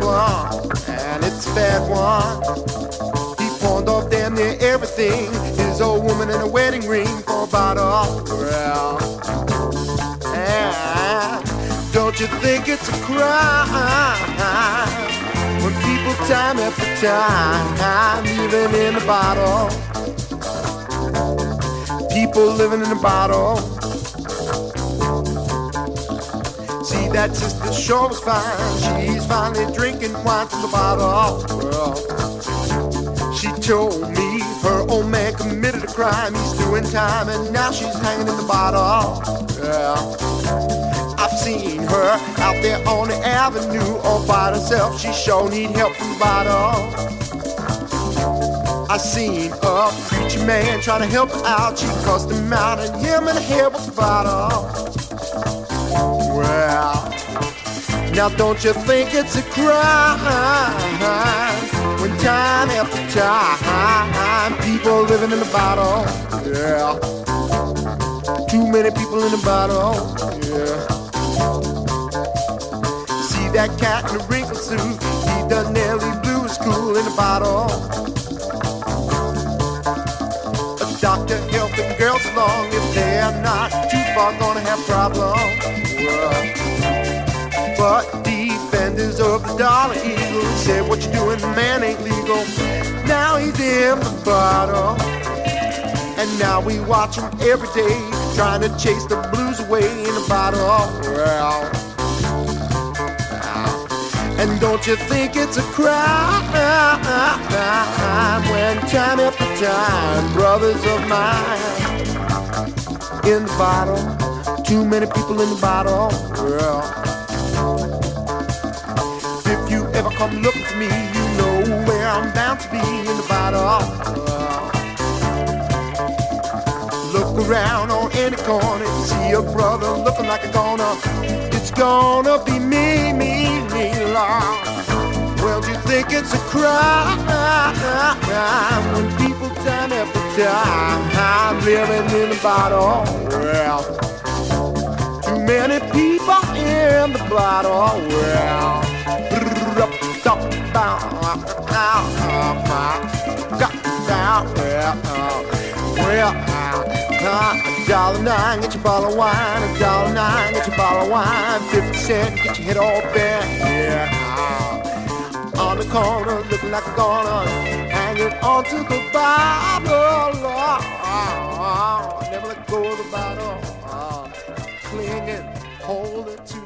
problem, and it's a bad one. He pawned off damn near everything, his old woman and a wedding ring for a bottle. Well, yeah. Don't you think it's a crime when people time after time I'm living in a bottle? People living in a bottle. See that sister sure was fine. She's finally drinking wine from the bottle. She told me her old man committed a crime. He's doing time and now she's hanging in the bottle. Yeah. I've seen her out there on the avenue all by herself. She sure need help from the bottle. I seen a preacher man trying to help her out. She cussed him out and him in the head with the bottle. Now don't you think it's a crime when time after time people living in the bottle? Yeah. Too many people in the bottle. Yeah. See that cat in the wrinkled suit? He done nearly blew his cool in the bottle. A doctor helping girls along if they're not far gonna have problems. But defenders of the Dollar Eagle said what you doing, man, ain't legal. Now he's in the bottle. And now we watch him every day, trying to chase the blues away in a bottle. Well, and don't you think it's a crime when time after time, brothers of mine in the bottle, too many people in the bottle. Well, if you ever come looking for me, you know where I'm bound to be in the bottle. Look around on any corner, see a brother looking like a goner. It's gonna be me, me, me, Lord. Well, do you think it's a crime when people time after time living in a bottle? Well, too many people in the bottle. Well, well, a uh, uh, dollar nine, get your bottle of wine. A dollar nine, get your bottle of wine. Fifty cent, get your head all bent. Yeah. Uh, on the corner, looking like a goner, hanging onto the bottle. Never let go of the bottle. Clinging, holding to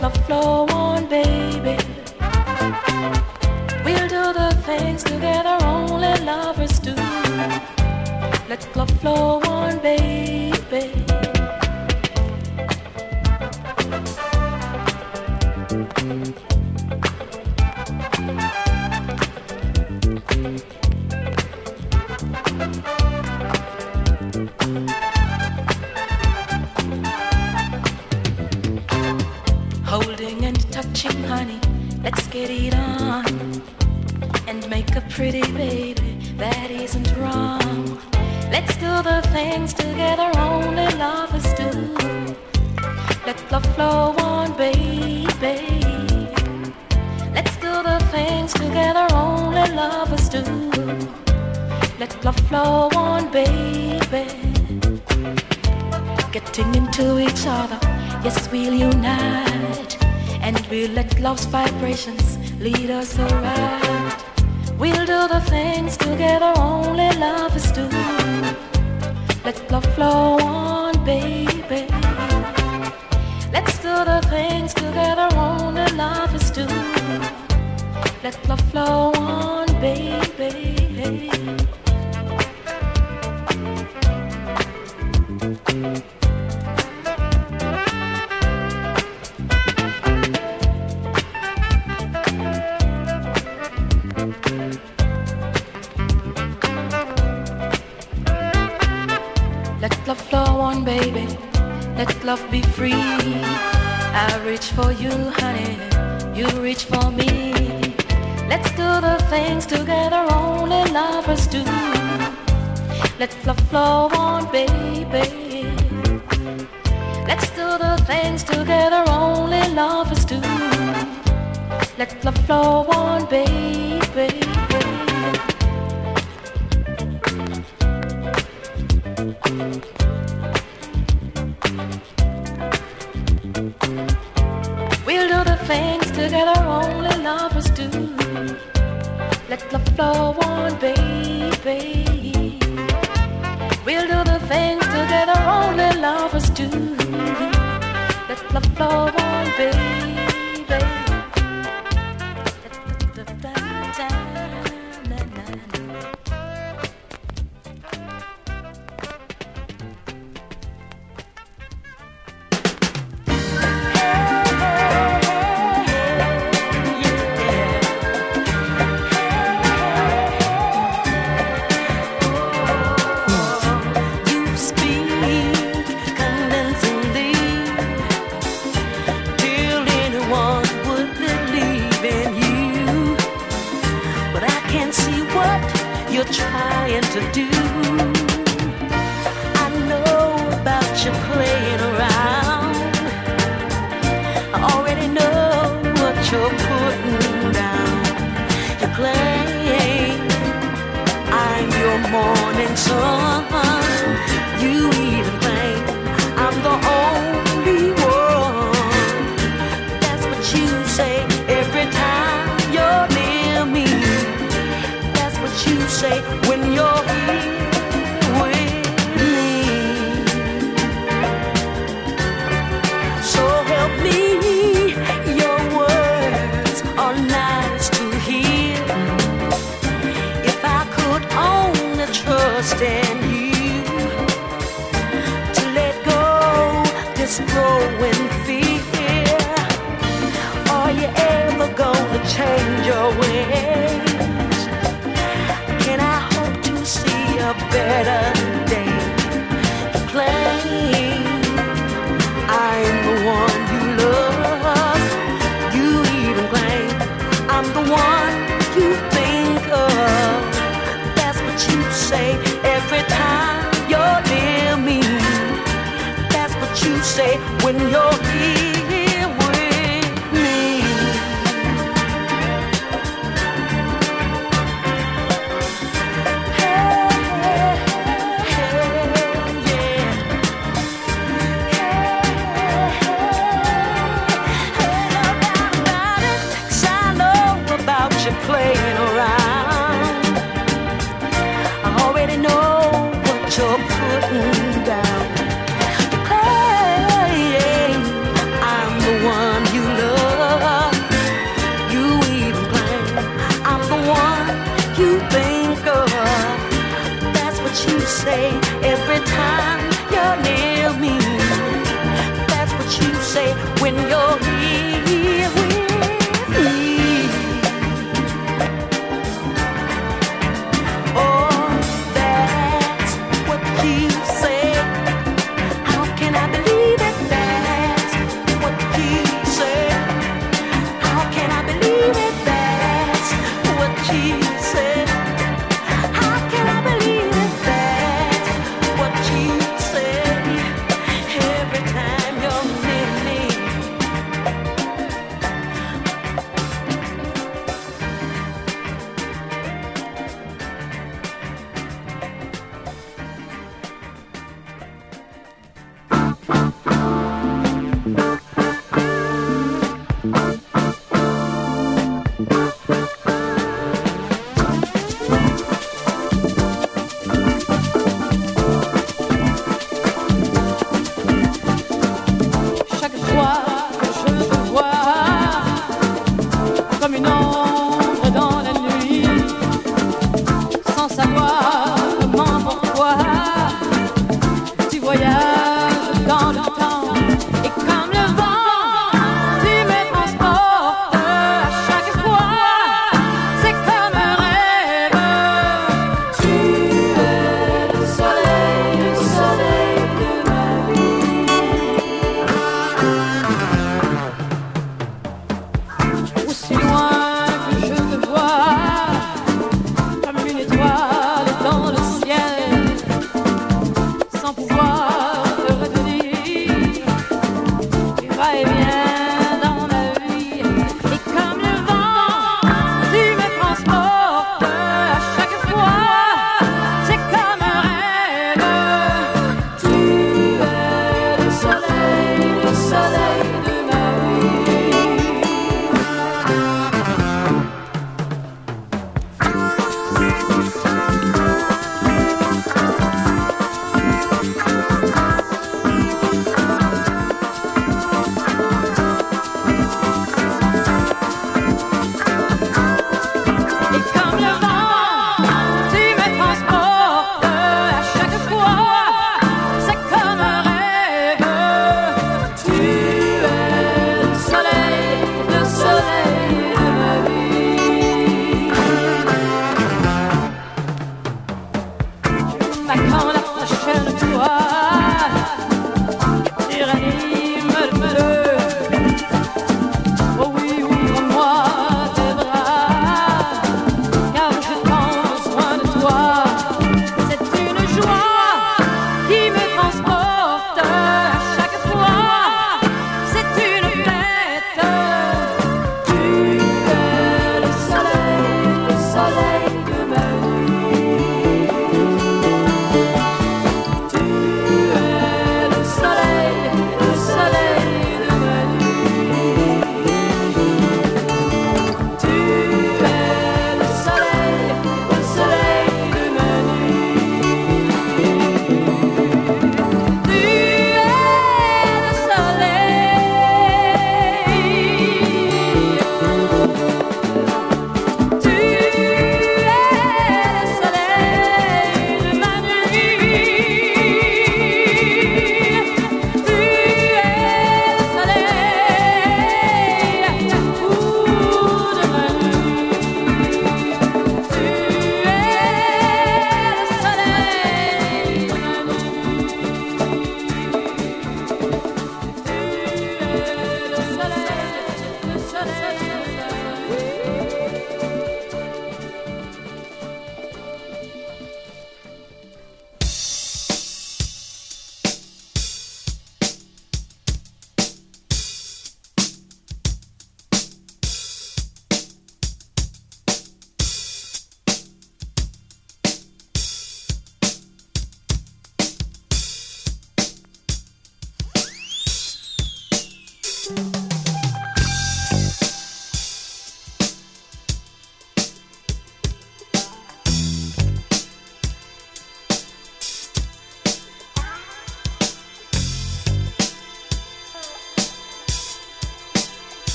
Love flow on, baby. We'll do the things together only lovers do. Let flow on, baby. Love be free. I reach for you, honey. You reach for me. Let's do the things together only lovers do. Let love flow on, baby. Let's do the things together only lovers do. Let love flow on, baby. Let love flow on, baby. We'll do the things together only lovers do. Let love flow on, baby. What you're trying to do. I know about you playing around. I already know what you're putting down. You claim I'm your morning sun. You even think I'm the only say when you're here with me. So help me, your words are nice to hear. If I could only trust in you to let go this growing fear, are you ever gonna change your ways?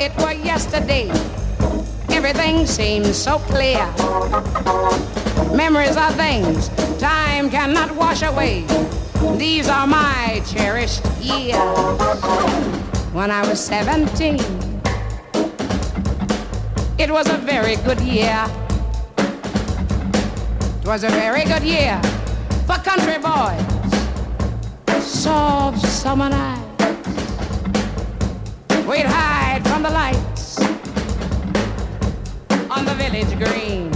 Yesterday. Everything seems so clear. Memories are things time cannot wash away. These are my cherished years. When I was 17, it was a very good year. It was a very good year for country boys. Soft summer nights. We'd hide from the lights on the village green.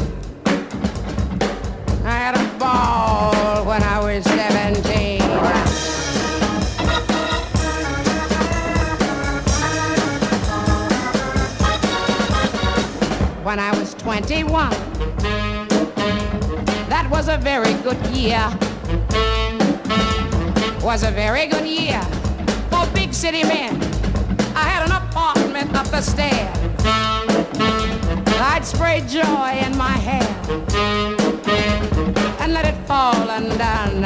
I had a ball when I was 17. When I was 21, that was a very good year. Was a very good year for big city men. Up the stairs. I'd spray joy in my hair and let it fall undone.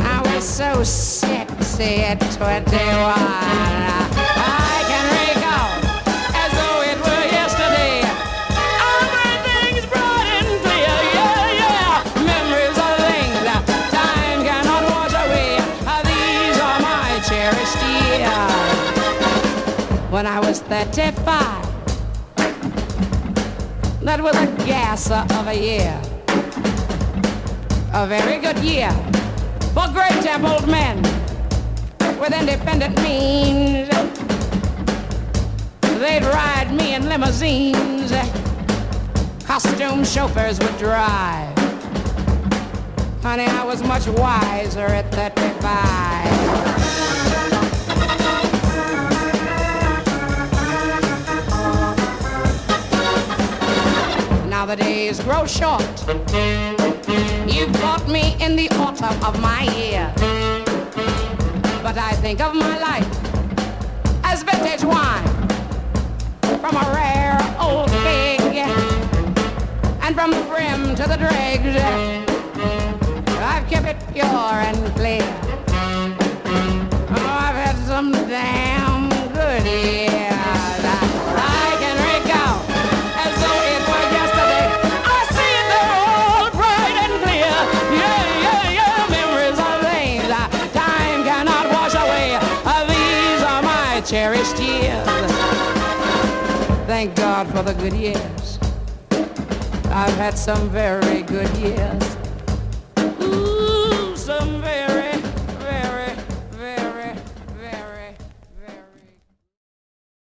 I was so sexy at 21. When I was 35. That was a gasser of a year. A very good year for great templed men with independent means. They'd ride me in limousines. Costume chauffeurs would drive. Honey, I was much wiser at 35. Now the days grow short. You caught me in the autumn of my year. But I think of my life as vintage wine from a rare old keg and from the brim to the dregs. I've kept it pure and clear. Oh, I've had some damn good years. Thank God for the good years. I've had some very good years.